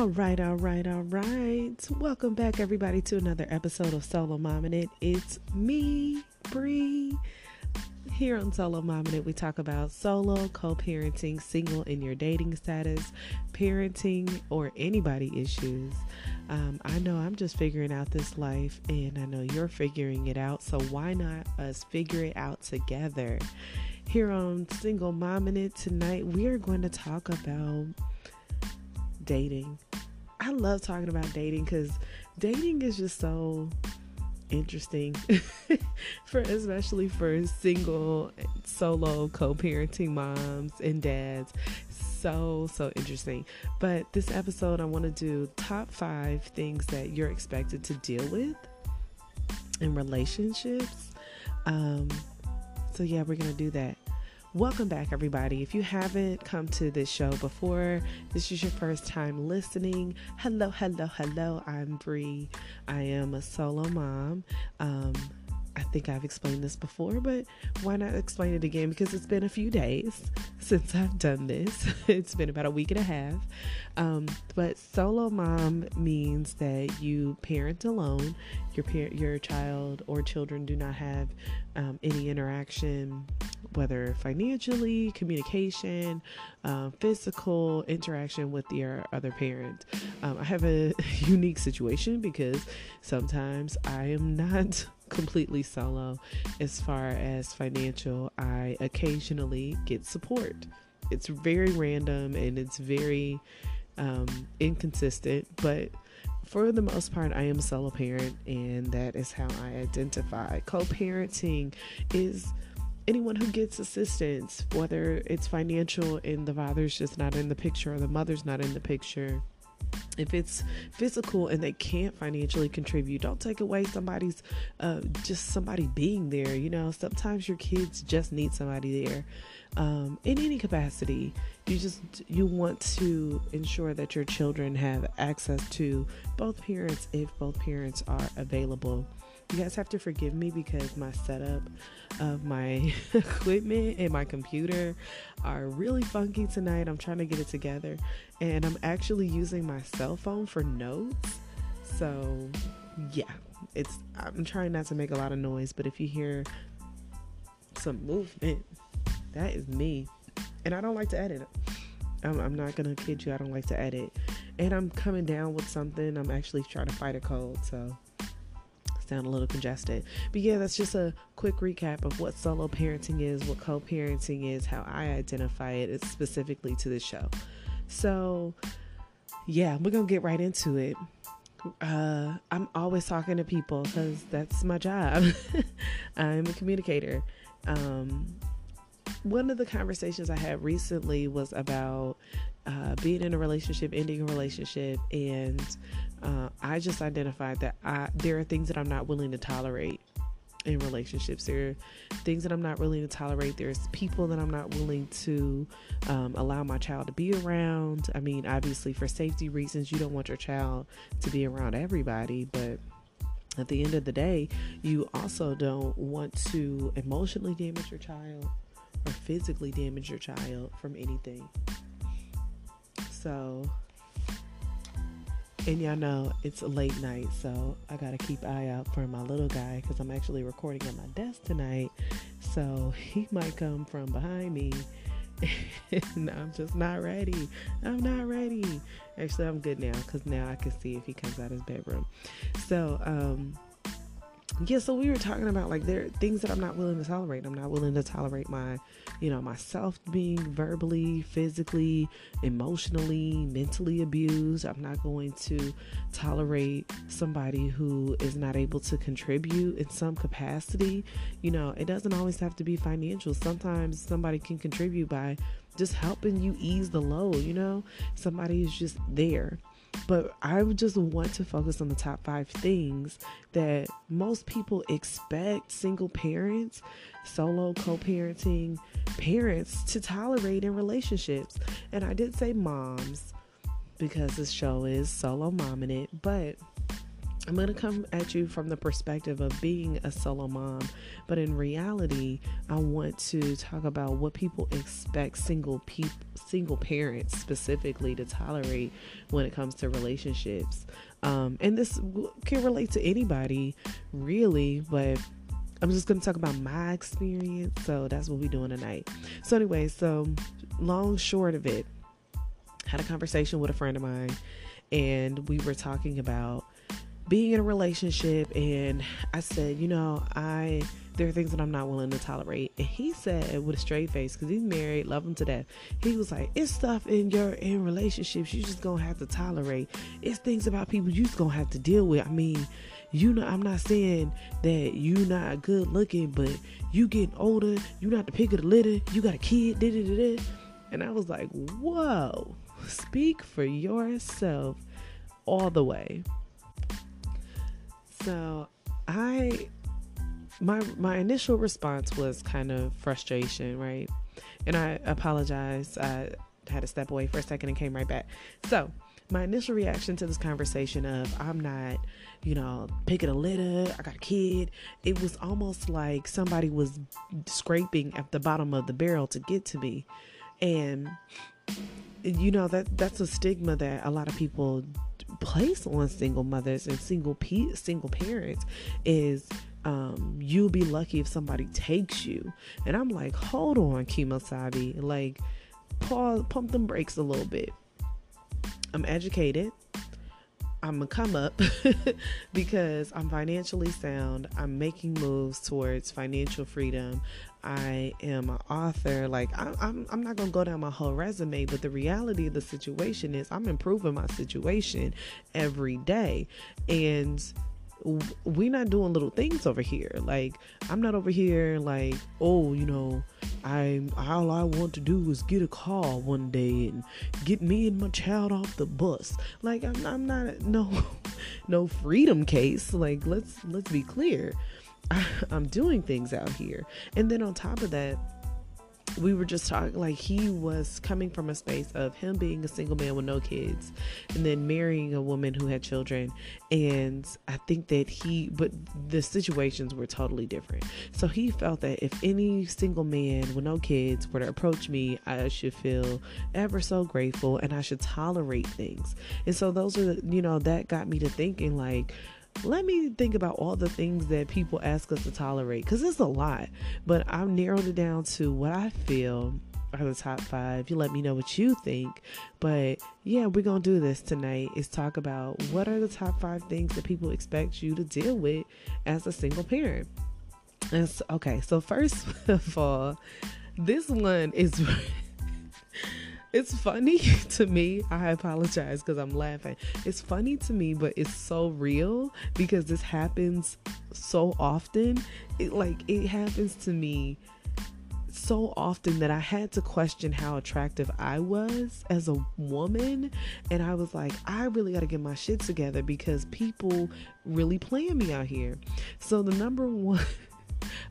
All right, all right, all right. Welcome back, everybody, to another episode of Solo Mom and It. It's me, Bree. Here on Solo Mom and It, we talk about solo, co-parenting, single in your dating status, parenting, or anybody issues. Um, I know I'm just figuring out this life, and I know you're figuring it out. So why not us figure it out together? Here on Single Mom and It tonight, we are going to talk about dating. I love talking about dating because dating is just so interesting for especially for single solo co-parenting moms and dads. So so interesting. But this episode i want to do top five things that you're expected to deal with in relationships. Um so yeah we're gonna do that Welcome back, everybody. If you haven't come to this show before, this is your first time listening. Hello, hello, hello. I'm Bree. I am a solo mom. Um, I think I've explained this before, but why not explain it again? Because it's been a few days since I've done this. it's been about a week and a half. Um, but solo mom means that you parent alone. Your par- your child or children do not have um, any interaction, whether financially, communication, um, physical interaction with your other parent. Um, I have a unique situation because sometimes I am not completely solo as far as financial. I occasionally get support. It's very random and it's very um, inconsistent, but for the most part, I am a solo parent, and that is how I identify. Co parenting is anyone who gets assistance, whether it's financial and the father's just not in the picture or the mother's not in the picture if it's physical and they can't financially contribute don't take away somebody's uh, just somebody being there you know? Sometimes your kids just need somebody there. Um, in any capacity you just you want to ensure that your children have access to both parents if both parents are available you guys have to forgive me because my setup of my equipment and my computer are really funky tonight. I'm trying to get it together and I'm actually using my cell phone for notes. So, yeah, it's I'm trying not to make a lot of noise, but if you hear some movement, that is me. And I don't like to edit. I'm, I'm not gonna kid you, I don't like to edit. And I'm coming down with something. I'm actually trying to fight a cold, so sound a little congested. But yeah, that's just a quick recap of what solo parenting is, what co parenting is, how I identify it it's specifically to this show. So, yeah, we're going to get right into it. Uh, I'm always talking to people because that's my job. I'm a communicator. Um, one of the conversations I had recently was about uh, being in a relationship, ending a relationship, and uh, I just identified that I there are things that I'm not willing to tolerate in relationships. There are things that I'm not willing to tolerate. There's people that I'm not willing to um, allow my child to be around. I mean, obviously, for safety reasons, you don't want your child to be around everybody, but at the end of the day, you also don't want to emotionally damage your child or physically damage your child from anything. So, and y'all know it's late night, so I gotta keep eye out for my little guy because I'm actually recording at my desk tonight. So he might come from behind me, and I'm just not ready. I'm not ready. Actually, I'm good now because now I can see if he comes out of his bedroom. So, um, yeah, so we were talking about like there are things that I'm not willing to tolerate. I'm not willing to tolerate my, you know, myself being verbally, physically, emotionally, mentally abused. I'm not going to tolerate somebody who is not able to contribute in some capacity. You know, it doesn't always have to be financial. Sometimes somebody can contribute by just helping you ease the load, you know? Somebody is just there. But I just want to focus on the top five things that most people expect single parents, solo co parenting parents to tolerate in relationships. And I did say moms because this show is solo mom in it, but I'm going to come at you from the perspective of being a solo mom, but in reality, I want to talk about what people expect single pe- single parents specifically to tolerate when it comes to relationships. Um, and this can relate to anybody, really, but I'm just going to talk about my experience. So that's what we're doing tonight. So, anyway, so long short of it, had a conversation with a friend of mine, and we were talking about being in a relationship and I said, you know, I there are things that I'm not willing to tolerate. And he said with a straight face, because he's married, love him to death. He was like, It's stuff in your in relationships you just gonna have to tolerate. It's things about people you just gonna have to deal with. I mean, you know, I'm not saying that you're not good looking, but you getting older, you not the pick of the litter, you got a kid, da da da da. And I was like, Whoa, speak for yourself all the way. So I my my initial response was kind of frustration, right? And I apologize. I had to step away for a second and came right back. So my initial reaction to this conversation of I'm not, you know, picking a litter, I got a kid, it was almost like somebody was scraping at the bottom of the barrel to get to me. And you know that that's a stigma that a lot of people place on single mothers and single pe- single parents is um, you'll be lucky if somebody takes you. And I'm like, hold on, Kemosabe, like pause, pump them brakes a little bit. I'm educated. I'm gonna come up because I'm financially sound. I'm making moves towards financial freedom. I am an author. Like I, I'm, I'm not gonna go down my whole resume, but the reality of the situation is I'm improving my situation every day, and we're not doing little things over here. Like I'm not over here like, oh, you know, I all I want to do is get a call one day and get me and my child off the bus. Like I'm, I'm not no no freedom case. Like let's let's be clear. I, I'm doing things out here. And then on top of that, we were just talking like he was coming from a space of him being a single man with no kids and then marrying a woman who had children. And i think that he but the situations were totally different. So he felt that if any single man with no kids were to approach me i should feel ever so grateful and i should tolerate things. And so those are you know that got me to thinking like let me think about all the things that people ask us to tolerate because it's a lot. But I've narrowed it down to what I feel are the top five. You let me know what you think. But yeah, we're gonna do this tonight. Is talk about what are the top five things that people expect you to deal with as a single parent. And so, okay, so first of all, this one is it's funny to me. I apologize because I'm laughing. It's funny to me, but it's so real because this happens so often. It like it happens to me so often that I had to question how attractive I was as a woman. And I was like, I really got to get my shit together because people really playing me out here. So, the number one,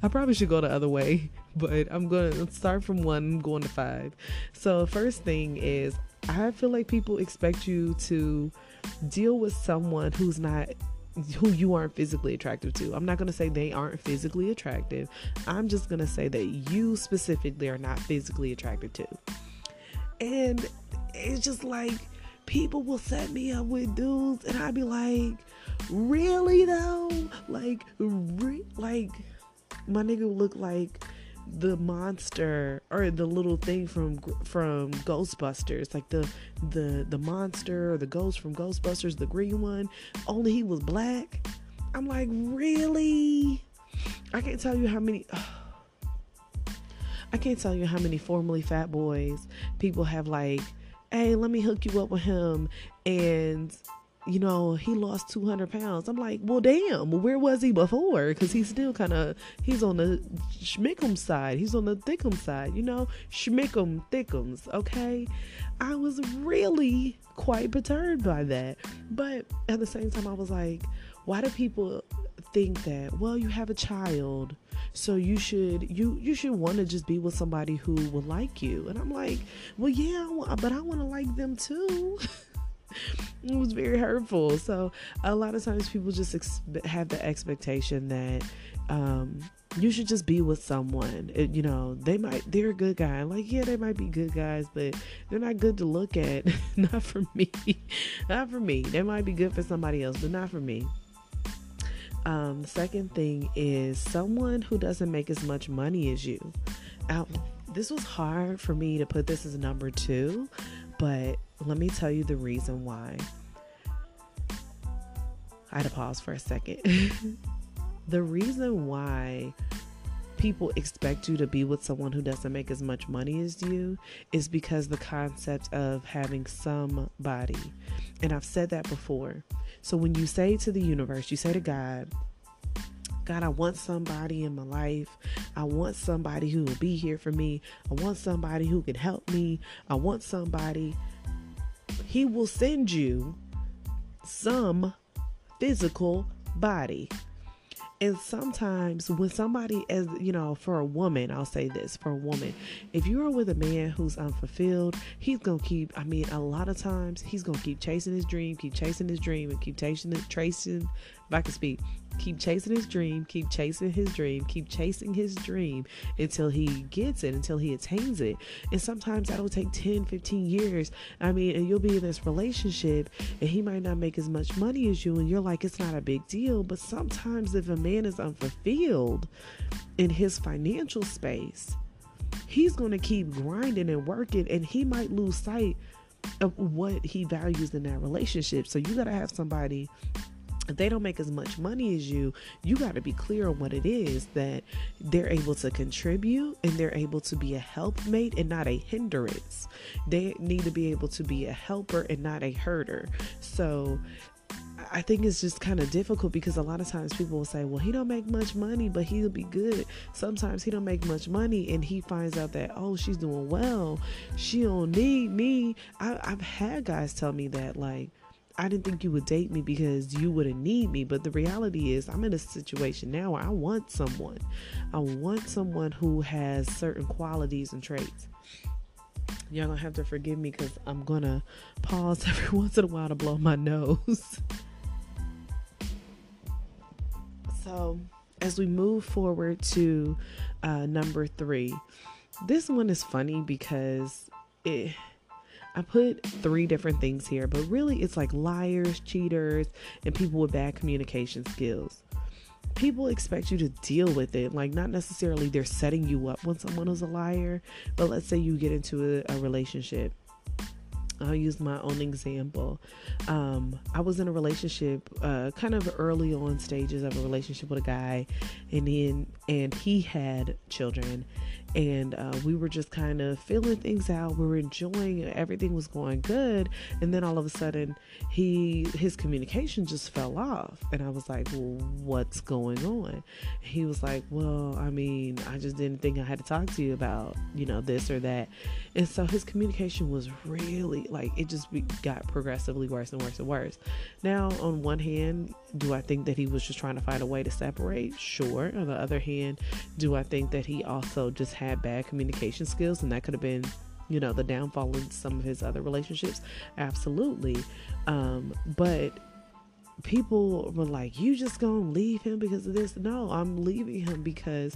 I probably should go the other way but I'm going to start from one, going to five. So, first thing is, I feel like people expect you to deal with someone who's not who you aren't physically attractive to. I'm not going to say they aren't physically attractive. I'm just going to say that you specifically are not physically attracted to. And it's just like people will set me up with dudes and I'd be like, "Really though? Like re- like my nigga look like the monster or the little thing from from Ghostbusters, like the the the monster or the ghost from Ghostbusters, the green one. Only he was black. I'm like, really? I can't tell you how many. I can't tell you how many formerly fat boys people have like, hey, let me hook you up with him, and you know, he lost 200 pounds. I'm like, well, damn, where was he before? Because he's still kind of, he's on the schmickum side. He's on the thickum side, you know, schmickum thickums, okay? I was really quite perturbed by that. But at the same time, I was like, why do people think that, well, you have a child, so you should you you should want to just be with somebody who will like you and i'm like well yeah but i want to like them too it was very hurtful. So a lot of times people just ex- have the expectation that um, you should just be with someone. It, you know, they might they're a good guy. Like yeah, they might be good guys, but they're not good to look at. not for me. not for me. They might be good for somebody else, but not for me. Um, the second thing is someone who doesn't make as much money as you. Out. This was hard for me to put this as number two, but let me tell you the reason why. I had to pause for a second. the reason why people expect you to be with someone who doesn't make as much money as you is because the concept of having somebody. And I've said that before. So when you say to the universe, you say to God, God, I want somebody in my life. I want somebody who will be here for me. I want somebody who can help me. I want somebody. He will send you some physical body. And sometimes when somebody as you know, for a woman, I'll say this, for a woman, if you are with a man who's unfulfilled, he's gonna keep I mean, a lot of times he's gonna keep chasing his dream, keep chasing his dream and keep chasing it tracing if I can speak, keep chasing his dream, keep chasing his dream, keep chasing his dream until he gets it, until he attains it. And sometimes that'll take 10, 15 years. I mean, and you'll be in this relationship and he might not make as much money as you, and you're like, it's not a big deal. But sometimes if a man is unfulfilled in his financial space, he's going to keep grinding and working, and he might lose sight of what he values in that relationship. So you got to have somebody if they don't make as much money as you, you got to be clear on what it is that they're able to contribute and they're able to be a helpmate and not a hindrance. They need to be able to be a helper and not a herder. So I think it's just kind of difficult because a lot of times people will say, "Well, he don't make much money, but he'll be good." Sometimes he don't make much money, and he finds out that, "Oh, she's doing well. She don't need me." I, I've had guys tell me that, like, I didn't think you would date me because you wouldn't need me. But the reality is, I'm in a situation now where I want someone. I want someone who has certain qualities and traits. Y'all gonna have to forgive me because I'm gonna pause every once in a while to blow my nose. so, as we move forward to uh, number three, this one is funny because it I put three different things here, but really it's like liars, cheaters, and people with bad communication skills. People expect you to deal with it, like not necessarily they're setting you up when someone is a liar, but let's say you get into a, a relationship I'll use my own example. Um, I was in a relationship, uh, kind of early on stages of a relationship with a guy, and then and he had children, and uh, we were just kind of feeling things out. We were enjoying everything was going good, and then all of a sudden, he his communication just fell off, and I was like, "Well, what's going on?" He was like, "Well, I mean, I just didn't think I had to talk to you about you know this or that," and so his communication was really like it just got progressively worse and worse and worse. Now, on one hand, do I think that he was just trying to find a way to separate? Sure. On the other hand, do I think that he also just had bad communication skills and that could have been you know the downfall in some of his other relationships absolutely um, but people were like, "You just gonna leave him because of this?" No, I'm leaving him because,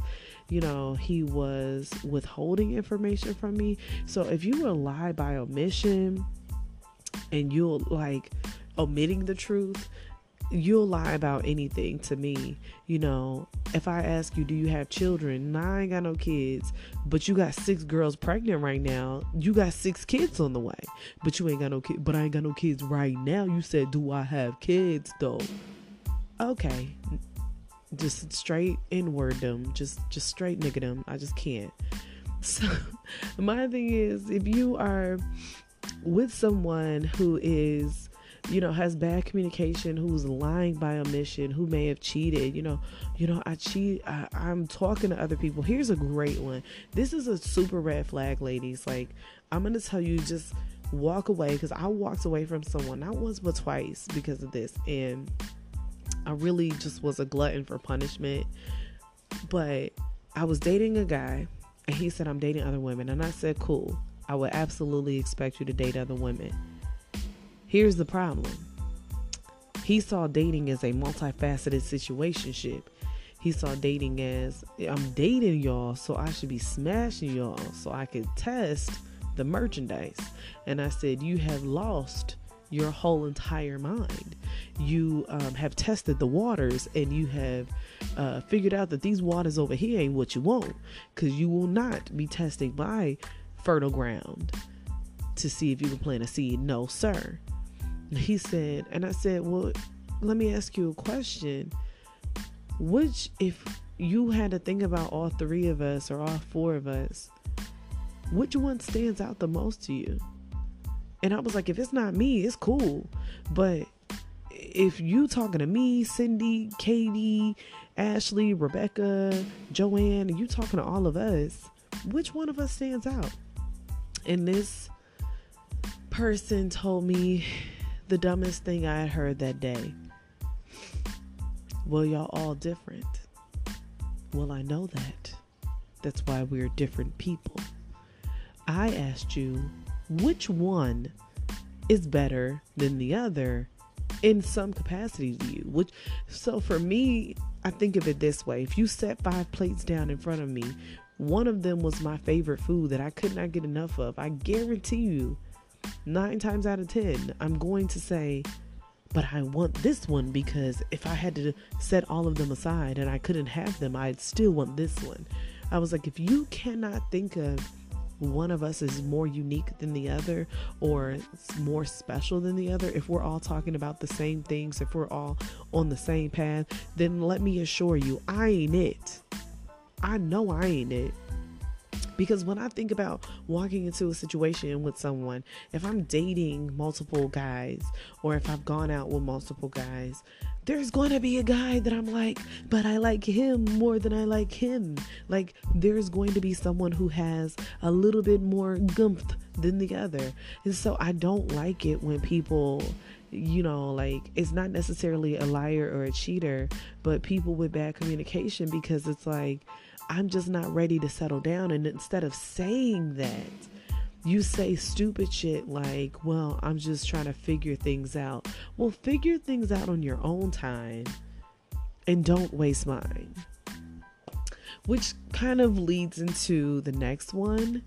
you know, he was withholding information from me. So if you will lie by omission, and you'll like omitting the truth, you'll lie about anything to me. You know, if I ask you, do you have children? Nah, I ain't got no kids, but you got six girls pregnant right now. You got six kids on the way, but you ain't got no kids. But I ain't got no kids right now. You said, do I have kids though? Okay, just straight inward them, just just straight nigga them. I just can't. So my thing is, if you are with someone who is you know, has bad communication, who's lying by omission, who may have cheated, you know, you know, I cheat, I, I'm talking to other people. Here's a great one. This is a super red flag, ladies. Like, I'm gonna tell you just walk away because I walked away from someone not once but twice because of this, and I really just was a glutton for punishment. But I was dating a guy, and he said I'm dating other women, and I said, cool. I would absolutely expect you to date other women Here's the problem. He saw dating as a multifaceted situationship. He saw dating as I'm dating y'all, so I should be smashing y'all so I could test the merchandise. And I said, You have lost your whole entire mind. You um, have tested the waters and you have uh, figured out that these waters over here ain't what you want because you will not be testing my fertile ground to see if you can plant a seed. No, sir. He said, and I said, Well, let me ask you a question which, if you had to think about all three of us or all four of us, which one stands out the most to you? And I was like, if it's not me, it's cool. But if you talking to me, Cindy, Katie, Ashley, Rebecca, Joanne, you talking to all of us, which one of us stands out? And this person told me the dumbest thing I had heard that day. Well, y'all all different. Well, I know that. That's why we're different people. I asked you which one is better than the other in some capacity to you. Which so for me, I think of it this way. If you set five plates down in front of me, one of them was my favorite food that I could not get enough of. I guarantee you, nine times out of ten, I'm going to say, but I want this one because if I had to set all of them aside and I couldn't have them, I'd still want this one. I was like, if you cannot think of one of us is more unique than the other or more special than the other, if we're all talking about the same things, if we're all on the same path, then let me assure you, I ain't it. I know I ain't it. Because when I think about walking into a situation with someone, if I'm dating multiple guys or if I've gone out with multiple guys, there's going to be a guy that I'm like, but I like him more than I like him. Like, there's going to be someone who has a little bit more gumph than the other. And so I don't like it when people, you know, like, it's not necessarily a liar or a cheater, but people with bad communication because it's like, I'm just not ready to settle down. And instead of saying that, you say stupid shit like, well, I'm just trying to figure things out. Well, figure things out on your own time and don't waste mine. Which kind of leads into the next one,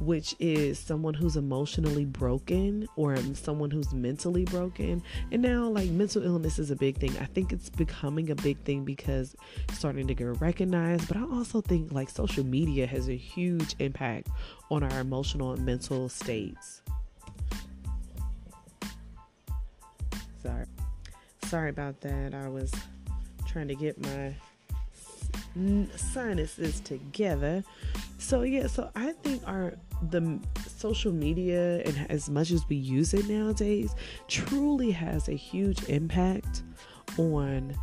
which is someone who's emotionally broken or someone who's mentally broken. And now, like, mental illness is a big thing. I think it's becoming a big thing because starting to get recognized. But I also think, like, social media has a huge impact on our emotional and mental states. Sorry. Sorry about that. I was trying to get my sinuses together. So yeah, so I think our the social media and as much as we use it nowadays truly has a huge impact on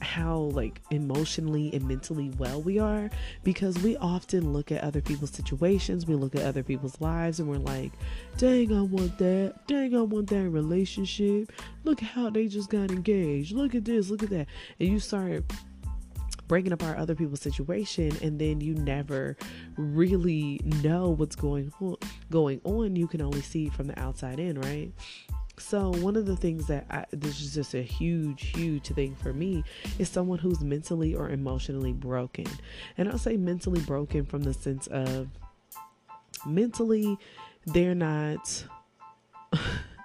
how like emotionally and mentally well we are because we often look at other people's situations we look at other people's lives and we're like dang i want that. Dang i want that relationship. Look how they just got engaged. Look at this. Look at that. And you start breaking apart other people's situation and then you never really know what's going on going on. You can only see from the outside in right? So one of the things that I, this is just a huge huge thing for me is someone who's mentally or emotionally broken. And i'll say mentally broken from the sense of mentally they're not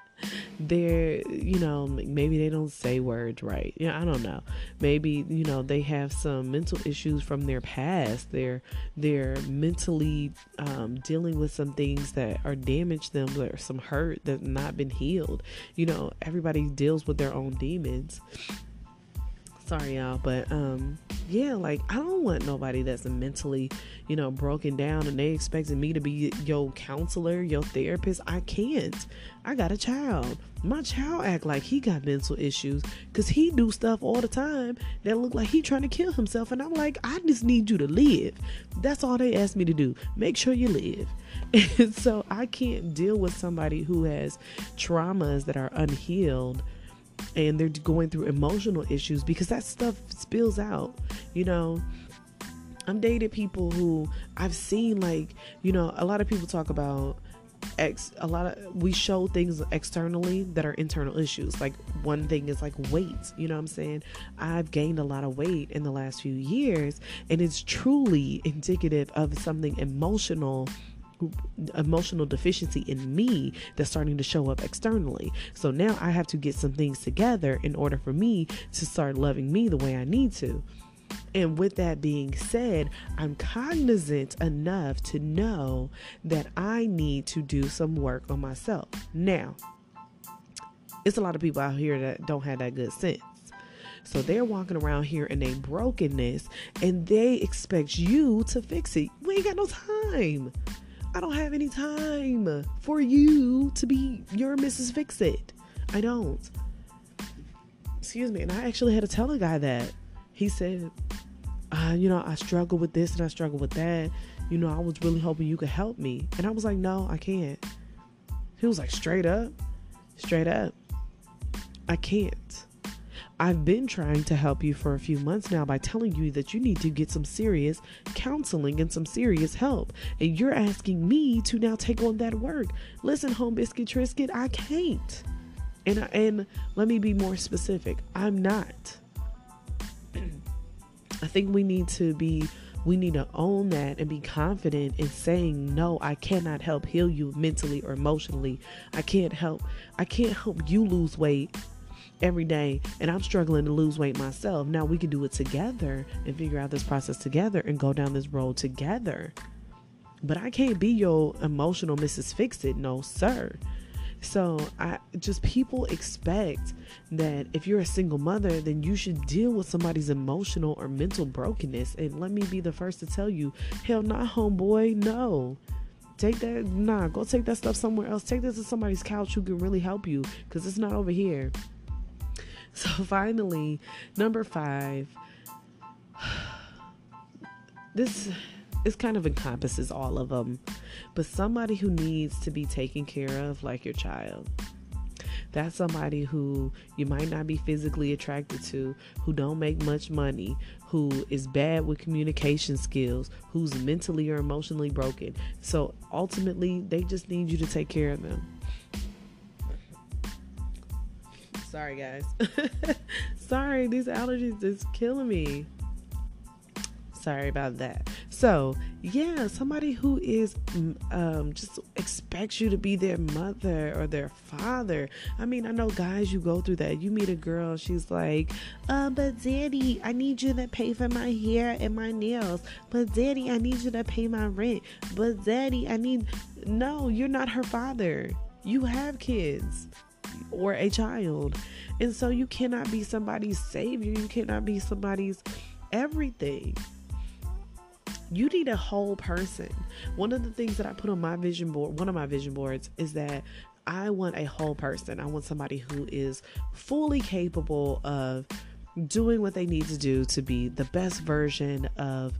they're you know maybe they don't say words right. Yeah i don't know. Maybe you know they have some mental issues from their past. They're they're mentally um, dealing with some things that are damaged them or some hurt that's not been healed. You know everybody deals with their own demons sorry y'all but um yeah like i don't want nobody that's mentally you know broken down and they expecting me to be your counselor your therapist. I can't. I got a child. My child act like he got mental issues because he do stuff all the time that look like he trying to kill himself and i'm like i just need you to live. That's all they ask me to do. Make sure you live. And so i can't deal with somebody who has traumas that are unhealed and they're going through emotional issues because that stuff spills out you know? I'm dated people who i've seen like you know a lot of people talk about ex a lot of we show things externally that are internal issues. Like one thing is like weight you know what i'm saying? I've gained a lot of weight in the last few years and it's truly indicative of something emotional emotional deficiency in me that's starting to show up externally. So now I have to get some things together in order for me to start loving me the way I need to. And with that being said, I'm cognizant enough to know that I need to do some work on myself. Now, it's a lot of people out here that don't have that good sense. So they're walking around here in a brokenness and they expect you to fix it. We ain't got no time. I don't have any time for you to be your Mrs. Fix It. I don't. Excuse me. And I actually had to tell a guy that he said, uh, you know, I struggle with this and I struggle with that. You know, I was really hoping you could help me. And I was like, no, I can't. He was like, straight up, straight up, I can't. I've been trying to help you for a few months now by telling you that you need to get some serious counseling and some serious help. And you're asking me to now take on that work. Listen, home biscuit Triscuit, I can't. And and let me be more specific. I'm not. I think we need to be we need to own that and be confident in saying no i cannot help heal you mentally or emotionally i can't help i can't help you lose weight every day and i'm struggling to lose weight myself now we can do it together and figure out this process together and go down this road together but i can't be your emotional mrs fix it no sir so I just people expect that if you're a single mother, then you should deal with somebody's emotional or mental brokenness. And let me be the first to tell you, hell not homeboy, no. Take that nah, go take that stuff somewhere else. Take this to somebody's couch who can really help you because it's not over here. So finally, number five. This this kind of encompasses all of them but somebody who needs to be taken care of like your child. That's somebody who you might not be physically attracted to who don't make much money who is bad with communication skills who's mentally or emotionally broken. So ultimately they just need you to take care of them sorry guys sorry these allergies is killing me sorry about that so, yeah, somebody who is mm, um, just expects you to be their mother or their father. I mean, I know guys, you go through that. You meet a girl, she's like, uh, but daddy, I need you to pay for my hair and my nails. But daddy, I need you to pay my rent. But daddy, I need. No, you're not her father. You have kids or a child. And so you cannot be somebody's savior. You cannot be somebody's everything you need a whole person. One of the things that I put on my vision board, one of my vision boards, is that I want a whole person. I want somebody who is fully capable of doing what they need to do to be the best version of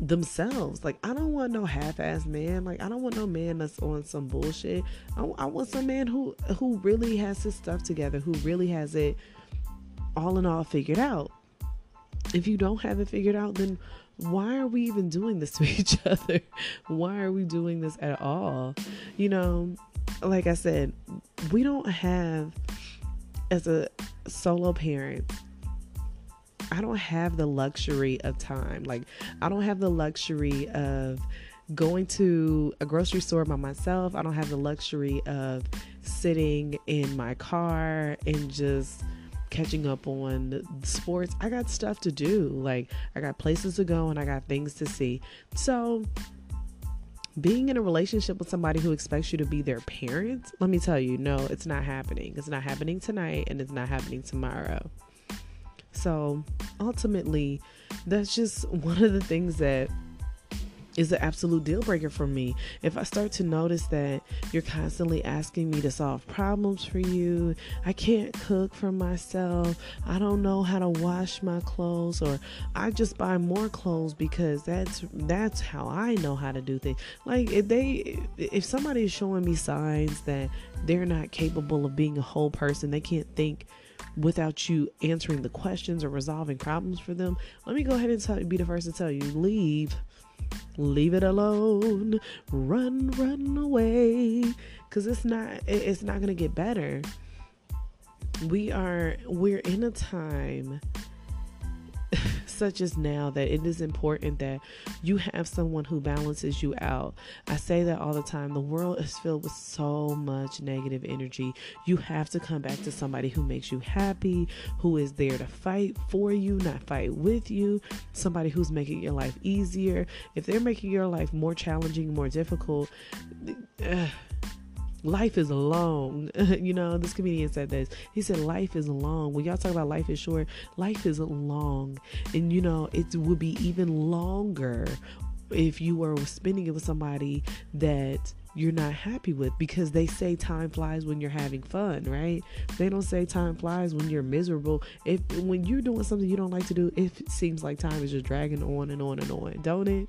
themselves. Like I don't want no half-ass man. Like I don't want no man that's on some bullshit. I, I want some man who who really has his stuff together, who really has it all in all figured out. If you don't have it figured out, then why are we even doing this to each other? Why are we doing this at all? You know, like I said, we don't have, as a solo parent, I don't have the luxury of time. Like, I don't have the luxury of going to a grocery store by myself. I don't have the luxury of sitting in my car and just catching up on sports. I got stuff to do. Like, I got places to go and I got things to see. So, being in a relationship with somebody who expects you to be their parent, let me tell you, no, it's not happening. It's not happening tonight and it's not happening tomorrow. So, ultimately, that's just one of the things that is an absolute deal breaker for me. If I start to notice that you're constantly asking me to solve problems for you, I can't cook for myself, I don't know how to wash my clothes, or I just buy more clothes because that's that's how I know how to do things. Like if they if somebody is showing me signs that they're not capable of being a whole person, they can't think without you answering the questions or resolving problems for them, let me go ahead and tell, be the first to tell you leave leave it alone. Run, run away. Cause it's not it's not gonna get better. We are we're in a time such as now that it is important that you have someone who balances you out. I say that all the time. The world is filled with so much negative energy. You have to come back to somebody who makes you happy, who is there to fight for you, not fight with you, somebody who's making your life easier. If they're making your life more challenging, more difficult, uh, life is long. you know, this comedian said this. He said, Life is long. When y'all talk about life is short, life is long. And, you know, it would be even longer if you were spending it with somebody that you're not happy with because they say time flies when you're having fun, right? They don't say time flies when you're miserable. If when you're doing something you don't like to do, it seems like time is just dragging on and on and on, don't it?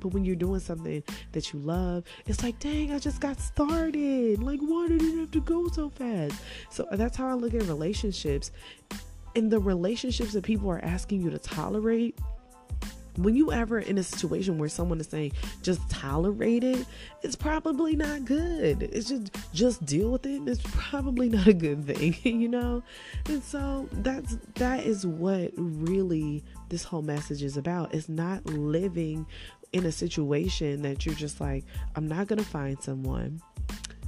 But when you're doing something that you love, it's like, dang, I just got started. Like, why did it have to go so fast? So that's how I look at relationships. And the relationships that people are asking you to tolerate, when you ever in a situation where someone is saying just tolerate it, it's probably not good. It's just just deal with it. It's probably not a good thing, you know. And so that's that is what really this whole message is about. It's not living in a situation that you're just like, I'm not going to find someone.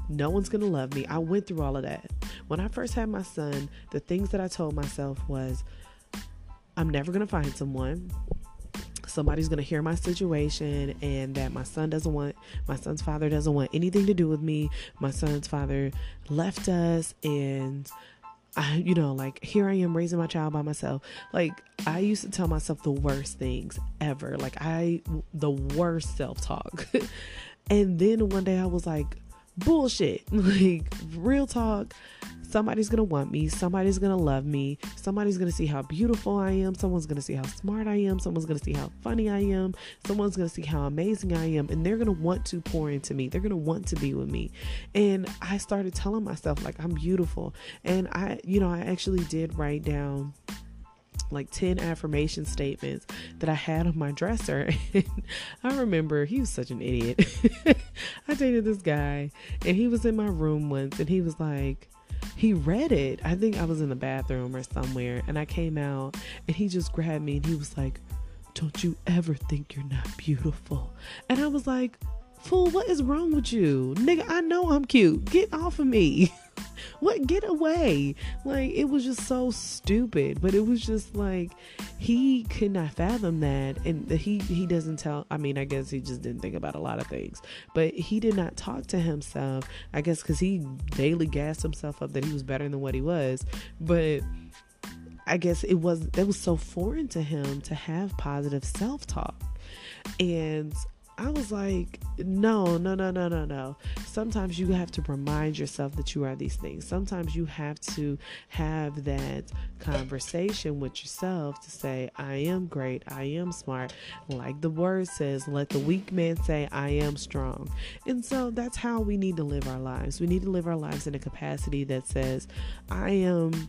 No one's going to love me. I went through all of that. When I first had my son, the things that I told myself was, I'm never going to find someone. Somebody's going to hear my situation and that my son doesn't want, my son's father doesn't want anything to do with me. My son's father left us and I, you know, like here I am raising my child by myself. Like I used to tell myself the worst things ever. Like I, the worst self talk. and then one day I was like, bullshit. Like real talk. Somebody's gonna want me, somebody's gonna love me, somebody's gonna see how beautiful I am, someone's gonna see how smart I am, someone's gonna see how funny I am, someone's gonna see how amazing I am, and they're gonna want to pour into me, they're gonna want to be with me. And I started telling myself, like, I'm beautiful. And I, you know, I actually did write down like 10 affirmation statements that I had on my dresser. I remember he was such an idiot. I dated this guy and he was in my room once and he was like, he read it. I think I was in the bathroom or somewhere, and I came out, and he just grabbed me and he was like, Don't you ever think you're not beautiful? And I was like, Fool, what is wrong with you? Nigga, I know I'm cute. Get off of me. what? Get away. Like it was just so stupid but it was just like he could not fathom that and he he doesn't tell i mean i guess he just didn't think about a lot of things but he did not talk to himself. I guess because he daily gassed himself up that he was better than what he was but I guess it was that was so foreign to him to have positive self-talk. And I was like, no, no, no, no, no, no. Sometimes you have to remind yourself that you are these things. Sometimes you have to have that conversation with yourself to say, I am great, I am smart. Like the word says, let the weak man say, I am strong. And so that's how we need to live our lives. We need to live our lives in a capacity that says, I am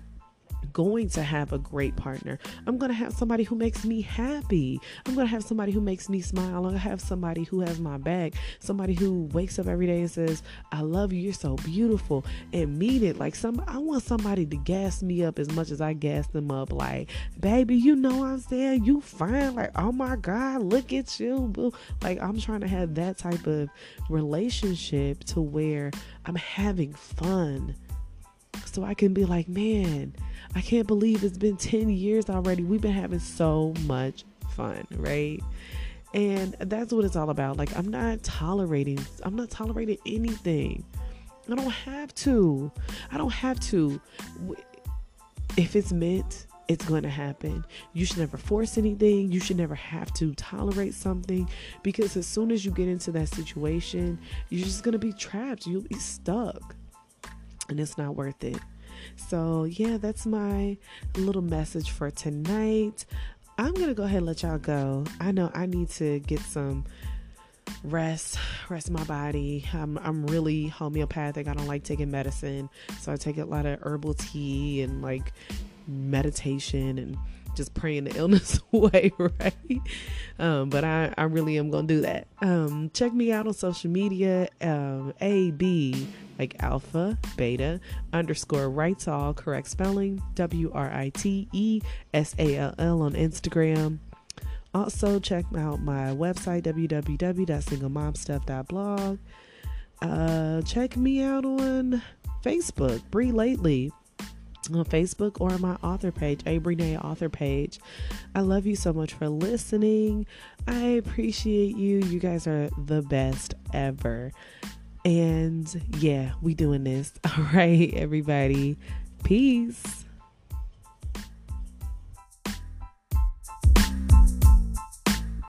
going to have a great partner. I'm going to have somebody who makes me happy. I'm going to have somebody who makes me smile. I'm going to have somebody who has my back. Somebody who wakes up every day and says, I love you. You're so beautiful and mean it. Like some, I want somebody to gas me up as much as I gas them up. Like, baby, you know I'm saying? You fine. Like, oh my God, look at you. Boo. Like, I'm trying to have that type of relationship to where I'm having fun. So I can be like, man, I can't believe it's been 10 years already. We've been having so much fun, right? And that's what it's all about. Like, I'm not tolerating, I'm not tolerating anything. I don't have to. I don't have to. If it's meant, it's going to happen. You should never force anything. You should never have to tolerate something because as soon as you get into that situation, you're just going to be trapped. You'll be stuck. And it's not worth it. So, yeah, that's my little message for tonight. I'm going to go ahead and let y'all go. I know I need to get some rest, rest my body. I'm, I'm really homeopathic. I don't like taking medicine. So I take a lot of herbal tea and like meditation and just praying the illness away, right? Um, but I, I really am gonna do that. Um, check me out on social media, um, A B like alpha, beta, underscore writes all correct spelling, W R I T E S A L L on Instagram. Also, check out my website, www.singlemomstuff.blog. Uh, check me out on Facebook, Bree Lately on Facebook or my author page, A Brene author page. I love you so much for listening. I appreciate you. You guys are the best ever. And yeah, we doing this. All right, everybody. Peace.